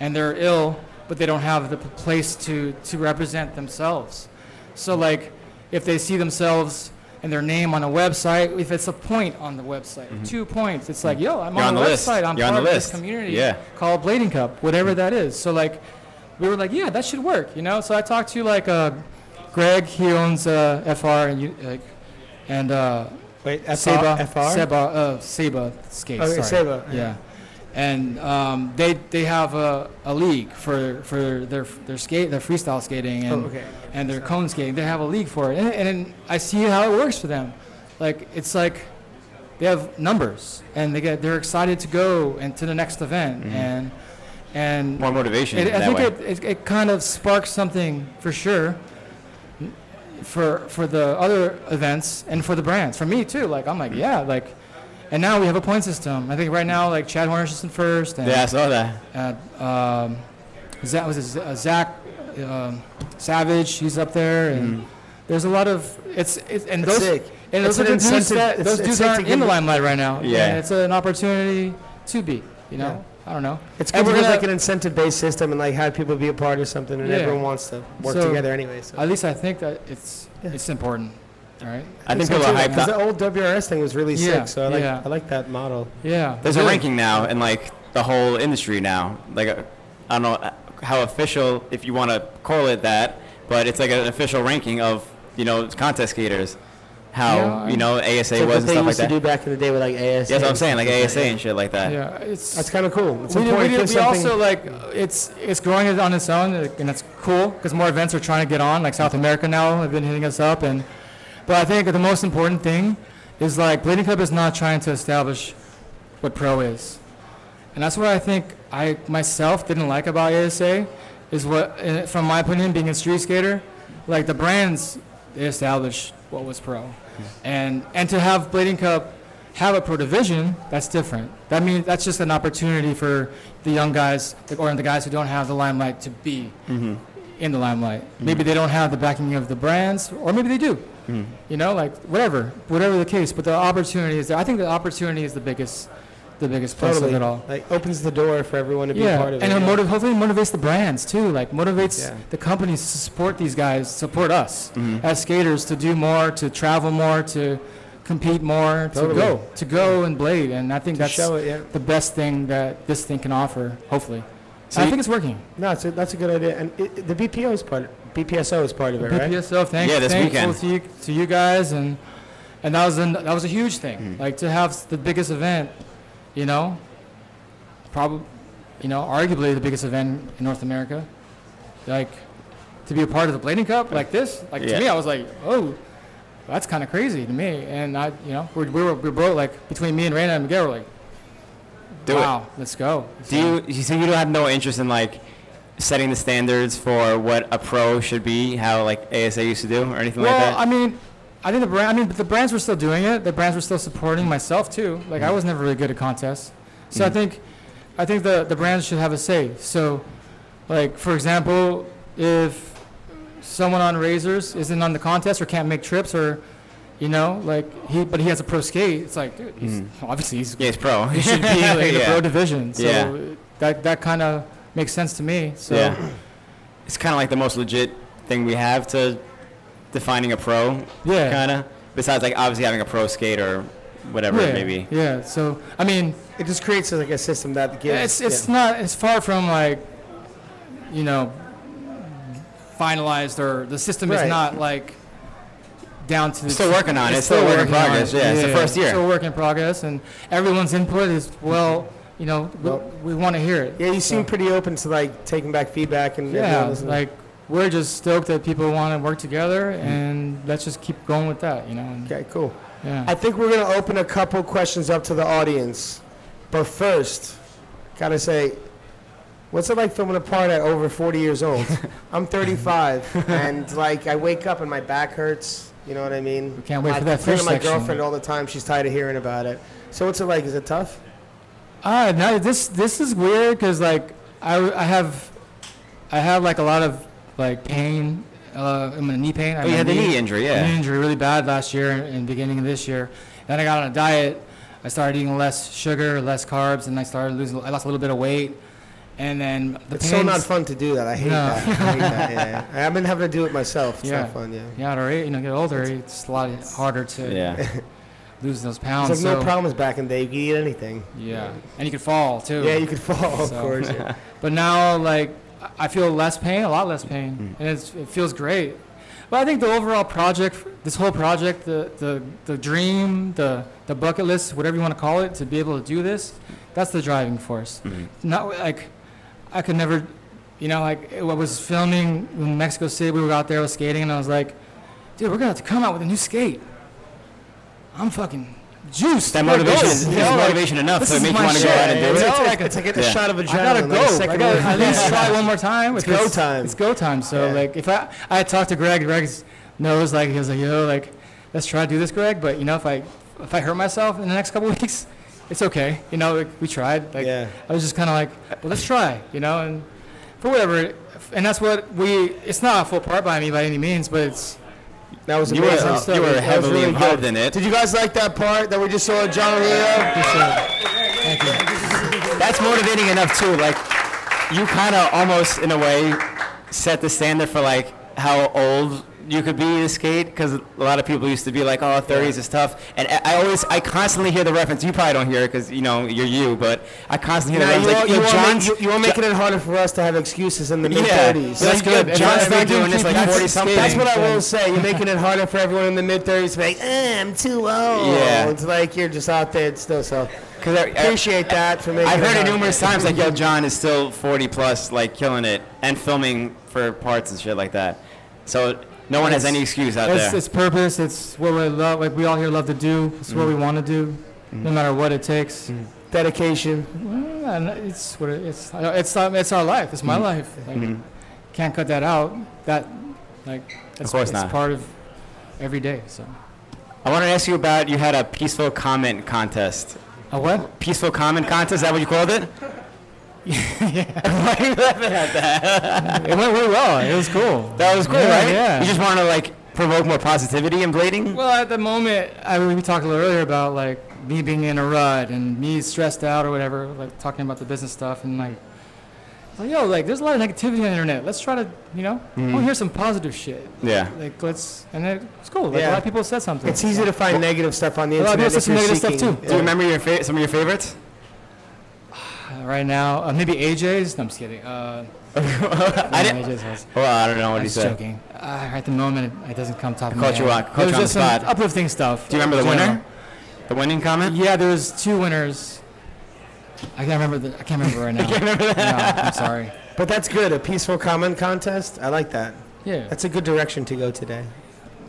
and they're ill, but they don't have the place to to represent themselves. So like if they see themselves and their name on a website, if it's a point on the website, two points, it's like, yo, I'm Mm-hmm. You're on, on the the list. website, I'm You're on part the of list. this community Yeah. called Blading Cup, whatever that is. So like, we were like, yeah, that should work, you know. So I talked to like uh, Greg, he owns uh, FR and you, like, and uh, Wait, FR? Seba, FR? Seba, uh, Seba skates. Okay, sorry. Seba. Yeah, and um, they they have a, a league for for their their skate their freestyle skating and Oh, okay. and their cone skating. They have a league for it, and, and I see how it works for them. Like it's like they have numbers, and they get they're excited to go and to the next event, Mhm. and and More motivation it, I think it, it, it kind of sparks something for sure for for the other events and for the brands. For me too. Like I'm like yeah, like, and now we have a point system. I think right now like Chad Horner's just in first, and yeah, I saw that. uh, um, Zach was it Z- uh, um, Savage. He's up there, and Mhm. there's a lot of it's, it's and It's those sick. and It's those are an the dudes incentive- that those it's dudes sick aren't in the limelight right now. Yeah. and it's an opportunity to be. You know, I don't know. It's And good to have gonna- like an incentive-based system and like have people be a part of something, and Yeah. everyone wants to work So- together anyway. So. At least I think that it's Yeah. it's important. All right. I think people are hyped Because up. the old WRS thing was really Yeah, sick, so I like yeah. I like that model. Yeah. There's a good. ranking now in like the whole industry now. Like uh, I don't know uh, how official, if you want to call it that, but it's like an official ranking of you know contest skaters. How Yeah, you know ASA It's like was what and they stuff like used to that. do back in the day with like ASA. Yeah, that's what I'm saying, like ASA that. and shit like that. Yeah, it's That's kind of cool. It's we, do- important. we, to do- give we something- also like it's it's growing on its own and it's cool because more events are trying to get on like South America now have been hitting us up and but I think the most important thing is like Blading Cup is not trying to establish what pro is and that's what I think I myself didn't like about ASA is what from my opinion being a street skater like the brands they established what was pro and and to have Blading Cup have a pro division, that's different. That means that's just an opportunity for the young guys or the guys who don't have the limelight to be hmm in the limelight. Maybe they don't have the backing of the brands, or maybe they do. Hmm You know, like whatever, whatever the case. But the opportunity is there. I think the opportunity is the biggest, the biggest plus totally of it all. like opens the door for everyone to be Yeah, part of and it. it yeah. motiv- hopefully motivates the brands too. Like motivates Yeah. the companies to support these guys, support us hmm as skaters to do more, to travel more, to compete more, to go, to go and blade. And I think to that's it. Yeah. the best thing that this thing can offer. Hopefully, So I you- think it's working. No, it's a, that's a good idea. And it- the BPO is part. BPSO is part of it, right? PPSO, thank, Yeah, this thankful weekend. to you, to you guys, and and that was an, that was a huge thing. Mhm. Like to have the biggest event, you know, probably, you know, arguably the biggest event in North America. Like to be a part of the Blading Cup like this, like Yeah. to me, I was like, oh, that's kind of crazy to me. And I, you know, we're, we were we were like between me and Raina and Miguel, we're like, Do it. wow, let's go. Do you, you so you don't have no interest in like setting the standards for what a pro should be, how like ASA used to do, or anything well, like that? Well, I mean, I think the brand. I mean, but the brands were still doing it. The brands were still supporting myself too. Like I was never really good at contests, so I Mhm. think, I think the the brands should have a say. So, like for example, if someone on Razors isn't on the contest or can't make trips or, you know, like he but he has a pro skate, it's like, dude, he's Mhm. obviously he's yeah, it's pro. he should be like, in the yeah. pro division. So Yeah. that that kind of makes sense to me. So Yeah. It's kind of like the most legit thing we have to defining a pro, yeah. kind of. Besides, like obviously having a pro skate or whatever yeah, it may be. Yeah. So I mean. It just creates like a system that gives. it's it's yeah. not it's far from like you know finalized or the system is not like down to Still working on it. It's still a work in working on progress. it. Yeah, it's the first year. Still a work in progress, and everyone's input is well. You know, we, we want to hear it. Yeah, you seem So- pretty open to like taking back feedback and everyone Yeah, listening. like we're just stoked that people want to work together, and let's just keep going with that. You know. And, okay, cool. yeah. I think we're gonna open a couple questions up to the audience, but first, gotta say, what's it like filming a part at over 40 years old? I'm 35, and like I wake up and my back hurts. You know what I mean? We can't wait I for that complain fish to my section. girlfriend all the time. She's tired of hearing about it. So what's it like? Is it tough? Ah, no, this this is weird because like I, I have I have like a lot of like pain. Uh, I'm in knee pain. I Oh, you had the knee injury, yeah. knee injury really bad last year and beginning of this year. Then I got on a diet. I started eating less sugar, less carbs, and I started losing. I lost a little bit of weight. And then the It's so not fun to do that. I hate No. that. I hate that. Yeah, yeah. I've been having to do it myself. It's Yeah. not fun. Yeah. Yeah, at our age, you know, get older, it's a lot harder to Yeah. lose those pounds. It's like no so- problems back in the day. You could eat anything. Yeah, and you could fall too. Yeah, you could fall, of course. Yeah. But now, like, I- feel less pain, a lot less pain, and it's, it feels great. But I think the overall project, this whole project, the, the, the dream, the, the bucket list, whatever you want to call it, to be able to do this, that's the driving force. Mhm. Not like, I could never, you know, like, I was filming in Mexico City, we were out there, I was skating, and I was like, dude, we're going to have to come out with a new skate. I'm fucking juiced. That motivation goes, is, you is know, like, motivation enough this to is make you want to go out and do it's, it. it's Yeah. like, it's like a Yeah. shot of adrenaline. I gotta like go. a I second gotta wave. at least try one more time. It's If go time. It's go time. So Yeah. like, if I I had talked to Greg, Greg knows like he was like, yo, like, let's try to do this, Greg. But you know, if I if I hurt myself in the next couple weeks, it's okay. You know, like, we tried. Like, Yeah. I was just kind of like, well, let's try. You know, and for whatever. And that's what we. It's not a full part by me by any means, but it's That was You were, amazing. uh, stuff. you were heavily really involved good. in it. Did you guys like that part that we just saw of Jon Julio? thank you. That's motivating enough too. Like, you kind of almost, in a way, set the standard for like how old you could be to skate. Because a lot of people used to be like, "Oh, 30s is tough," and I always, I constantly hear the reference. You probably don't hear it because you know you're you, but I constantly hear the reference. Like, you, are you, you are making it harder for us to have excuses in the mid yeah, 30s. that's good. Yo, John's if I been do doing this like 40 something. That's what I will say. You're making it harder for everyone in the mid 30s to be like, eh, I'm too old. Yeah. It's like you're just out there still. So Because I appreciate that for making I've heard it harder. numerous times. Like, yo, John is still 40 plus, like killing it and filming for parts and shit like that. So no one has any excuse out It's, there. it's purpose. It's what we love. Like we all here love to do. It's what we Mm-hmm. want to do, no matter what it takes. Dedication. Well, and it's what it, it's. It's it's our life. It's my life. Like, Mhm. Can't cut that out. That like that's course it's not. part of every day. So I want to ask you about you had a peaceful comment contest. a what? Peaceful comment contest, is that what you called it? Why are you laughing at that? it went really well. It was cool. That was cool, Yeah, right? yeah. You just want to like provoke more positivity in blading? Well, at the moment, I we talked a little earlier about like me being in a rut and me stressed out or whatever, like talking about the business stuff and like, like yo, like there's a lot of negativity on the internet. Let's try to, you know, I want to mm-hmm. hear some positive shit. Yeah. Like let's, and it, it's cool. Like Yeah. a lot of people said something. It's easy to find negative stuff on the internet. A lot of internet. people if say some you're negative stuff, too. Do you remember your fa- some of your favorites? Uh, right now, uh, maybe AJ's. No, I'm just kidding. Uh, I didn't. AJ's was. Well, I don't know what I'm he just said. joking. Uh, at the moment, it doesn't come top of caught my you head. on- caught It was you on just the some spot. uplifting stuff. Do you remember the in general. winner? The winning comment? Yeah, there was two winners. I can't remember. The, I can't remember right now. I can't remember that. No, I'm sorry. But that's good. A peaceful comment contest. I like that. Yeah. That's a good direction to go today.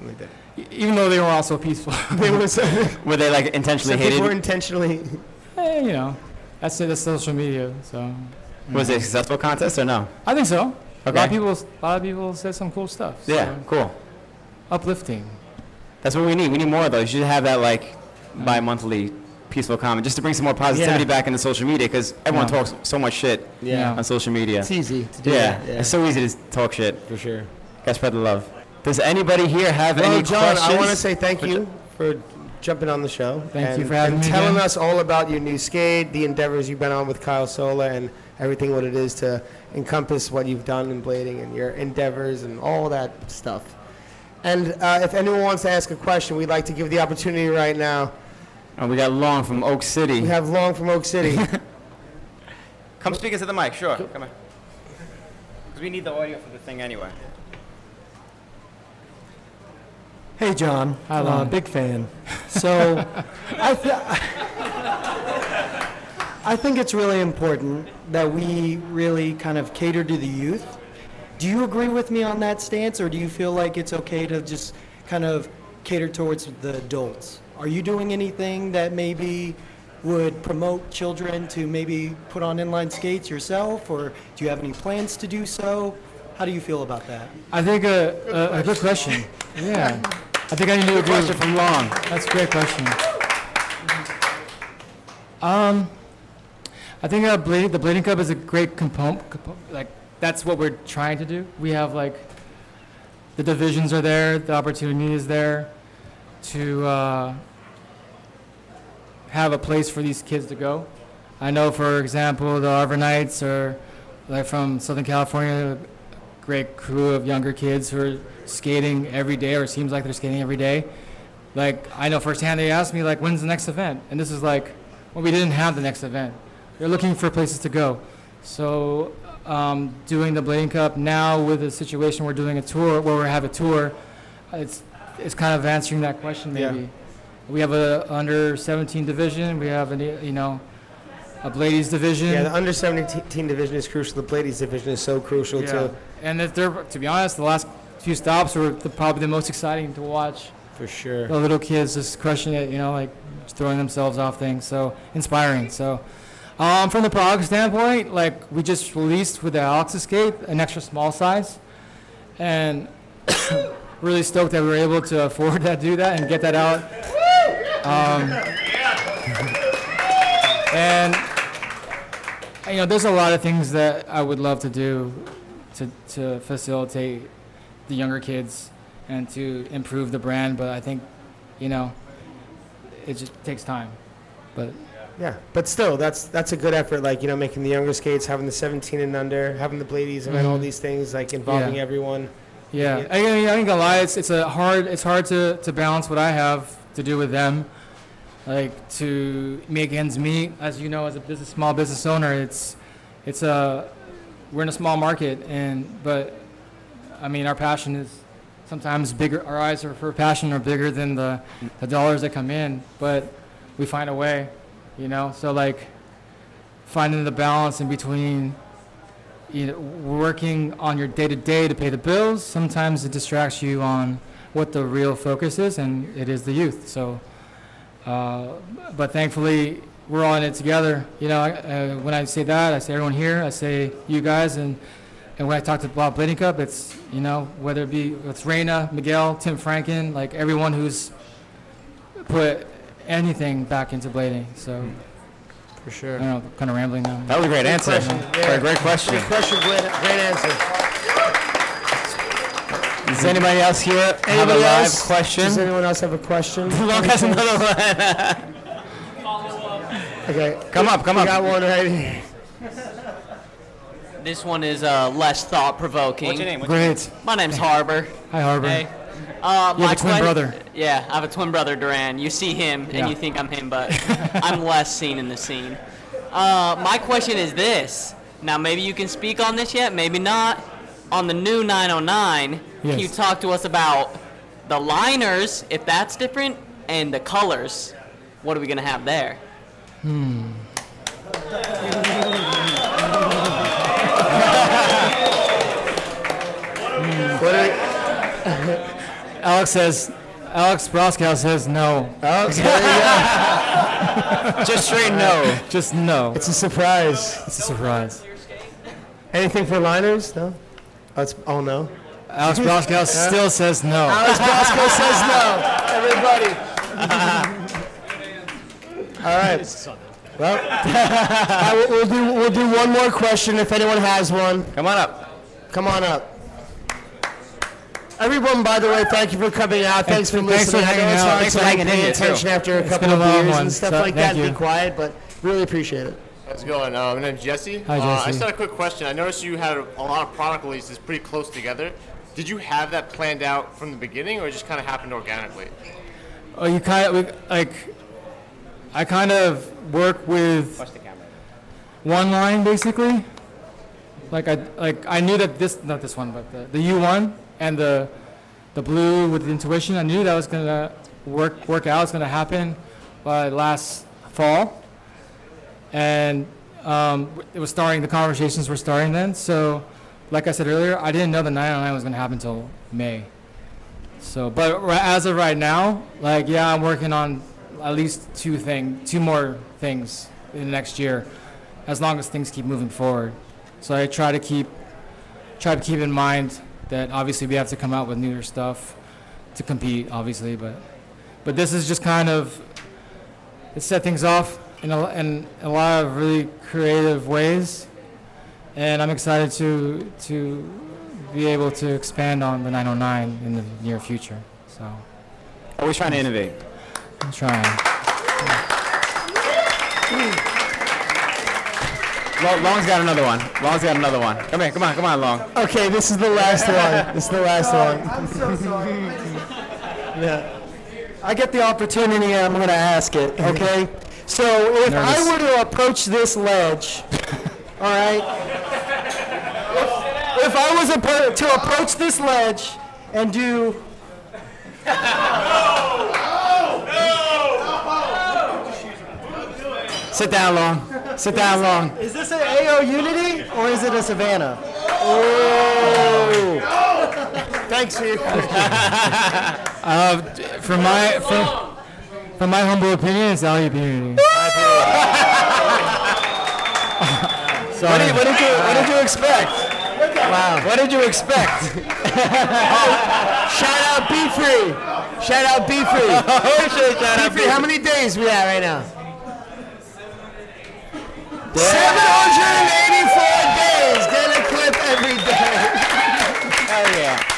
I like that. E- Even though they were also peaceful. There was some Were they like intentionally people were hated? Eh, intentionally. you know, that's it. That's social media. So. Was it a successful contest or no? I think so. A lot of people. A lot of people said some cool stuff. so Yeah, cool. Uplifting. That's what we need. We need more of those. You should have that like bi-monthly peaceful comment just to bring some more positivity Yeah. back into social media because everyone Yeah. talks so much shit Yeah. on social media. It's easy to do Yeah, that. it's so easy to talk shit. for sure. Gotta spread the love. Does anybody here have Well, any John, questions? I want to say thank you for jumping on the show. Thank and, you for having me. and me telling again. us all about your new skate, the endeavors you've been on with Kyle Sola, and everything what it is to encompass what you've done in blading and your endeavors and all that stuff. And uh, if anyone wants to ask a question, we'd like to give the opportunity right now. Oh, we got Long from Oak City. We have Long from Oak City. Come speak into the mic, sure. Come on. Because we need the audio for the thing anyway. Hey, John. Hi, Uh, Lon. big fan. So, I, th- I think it's really important that we really kind of cater to the youth. Do you agree with me on that stance, or do you feel like it's okay to just kind of cater towards the adults? Are you doing anything that maybe would promote children to maybe put on inline skates yourself, or do you have any plans to do so? How do you feel about that? I think a, a, a good question. Yeah. I think I need to agree. Question from Long. That's a great question. Um, I think uh, bleeding, the Blading Cup is a great component. Like that's what we're trying to do. We have like the divisions are there, the opportunity is there to uh, have a place for these kids to go. I know, for example, the Arbor Knights are like from Southern California, a great crew of younger kids who are skating every day, or it seems like they're skating every day. Like I know firsthand, they asked me like, "When's the next event?" And this is like, well, we didn't have the next event. They're looking for places to go. So um, doing the Blading Cup now with the situation we're doing a tour where we have a tour, it's it's kind of answering that question Yeah. maybe. We have a under 17 division. We have a you know a ladies division. Yeah, the under 17 division is crucial. The ladies division is so crucial Yeah. too. And if they're, to be honest, the last few stops were the, probably the most exciting to watch. For sure. The little kids just crushing it, you know, like just throwing themselves off things. So inspiring. So um, from the product standpoint, like we just released with the Alex Escape an extra small size, and really stoked that we were able to afford to do that, and get that out. Um, and you know, there's a lot of things that I would love to do to, to facilitate the younger kids and to improve the brand, but I think, you know, it just takes time. But Yeah, but still, that's that's a good effort. Like you know, making the younger skates, having the 17 and under, having the Bladies, and then all mm-hmm. these things like involving Yeah. everyone. yeah, I, I ain't gonna lie, it's, it's a hard, it's hard to, to balance what I have to do with them. Like to make ends meet, as you know, as a business, small business owner, it's, it's a, we're in a small market and, but, I mean, our passion is sometimes bigger, our eyes are for passion are bigger than the, the dollars that come in, but we find a way, you know, so like finding the balance in between you know, working on your day to day to pay the bills. Sometimes it distracts you on what the real focus is, and it is the youth. So, uh, but thankfully, we're all in it together. You know, uh, when I say that, I say everyone here. I say you guys, and and when I talk to Bob Blading Cup, it's you know whether it be it's Reina, Miguel, Tim Franken, like everyone who's put anything back into blading. So For I sure. don't know, kind of rambling now. That was a great answer. question. Yeah. Great question. Great question. Great, great answer. Does anybody else here have a Anybody live else? question? Does anyone else have a question? Long has another one. Okay, Come up, come we up. got one right here. This one is uh, less thought provoking. What's your name? Great. My name's Harbor. Hi, Harbor. Hey. Uh, You have my a twin que- brother. Yeah, I have a twin brother, Duran. You see him Yeah. and you think I'm him, but I'm less seen in the scene. Uh, my question is this. Now, maybe you can speak on this yet, maybe not. On the new 909, can you talk to us about the liners, if that's different, and the colors? What are we going to have there? Hmm. What are Alex says, Alex Broskow says no. so there you. Just straight no. Just no. It's a surprise. It's a surprise. Anything for liners? No. It's, oh no. Alex Broskow still says no. Alex Broskow says no. Everybody. All right. Well, all right, we'll, we'll do we'll do one more question if anyone has one. Come on up. Come on up. Everyone, by the way, thank you for coming out. Thanks for Thanks for listening. I know hanging it's out. hard Thanks to for hanging in pay here, too. attention after a It's couple been a of long years one, and stuff so like that. thank and Be quiet, but really appreciate it. How's it going? Uh, my name's Jesse. Hi, Uh, I Jesse. just had a quick question. I noticed you had a, a lot of product releases pretty close together. Did you have that planned out from the beginning, or it just kind of happened organically? Oh, you kind of like. I kind of work with one line basically. Like I like I knew that this not this one but the the U one and the the blue with the intuition. I knew that was gonna work work out. It's gonna happen by last fall, and um, it was starting. The conversations were starting then. So, like I said earlier, I didn't know the 909 was gonna happen until May. So, but as of right now, like yeah, I'm working on at least two thing, two more things in the next year, as long as things keep moving forward. So I try to keep try to keep in mind that obviously we have to come out with newer stuff to compete, obviously, but but this is just kind of it set things off in a, in a lot of really creative ways, and I'm excited to to be able to expand on the 909 in the near future. So Always trying to innovate. I'm trying. Long, Long's got another one. Long's got another one. Come here, come on, come on, Long. Okay, this is the last one. This is the last oh, one. I'm so sorry. yeah. I get the opportunity and I'm going to ask it, okay? So if I were to approach this ledge, all right? If, if I was appro- to approach this ledge and do Sit down, Long. Sit down, Long. Is this an AO Unity or is it a Savannah? Oh! Thanks, Steve. Uh, from my from, from my humble opinion, it's alley community. What did, what did you What did you expect? Wow. What did you expect? Shout out Be Free. Shout out Be Free. Shout Be Free, how many days we at right now? 784 days. Get a clip every day. Hell yeah.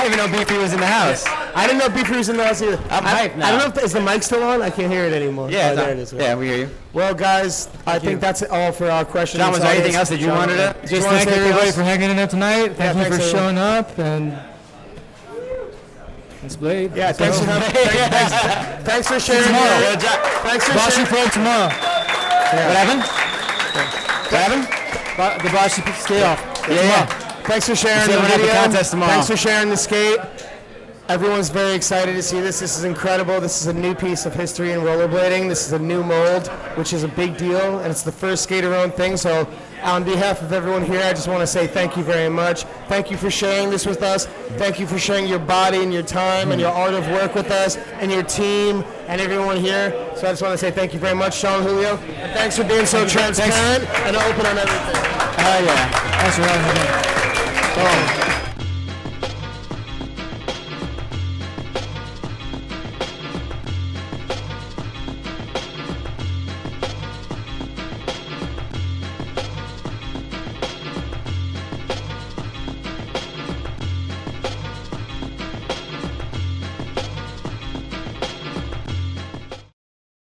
I didn't even know BP was in the house. I didn't know Be Free was in the house either. I'm I, hyped now. I don't know if the, is the mic still on. I can't hear it anymore. Yeah, Oh, there on. it is. Yeah, we hear you. Well, guys, I think that's all for our questions. John, was there anything else that you John, wanted to? Just thank everybody else? for hanging in there tonight. Thank you for everyone. showing up and. It's Blade. Yeah, thanks for, thanks, thanks, thanks for sharing. tomorrow. your- Thanks for Bashi sharing. Pro tomorrow. What happened? What happened? Ba- the Bashi skate off. Yeah, yeah. Thanks for sharing the at the video. contest tomorrow. Thanks for sharing the skate. Everyone's very excited to see this. This is incredible. This is a new piece of history in rollerblading. This is a new mold, which is a big deal, and it's the first skater-owned thing. So, on behalf of everyone here, I just want to say thank you very much. Thank you for sharing this with us. Thank you for sharing your body and your time and your art of work with us and your team and everyone here. So, I just want to say thank you very much, Jon Julio. And thanks for being so transparent and open on everything. Hell yeah. Thanks for having me. Boom.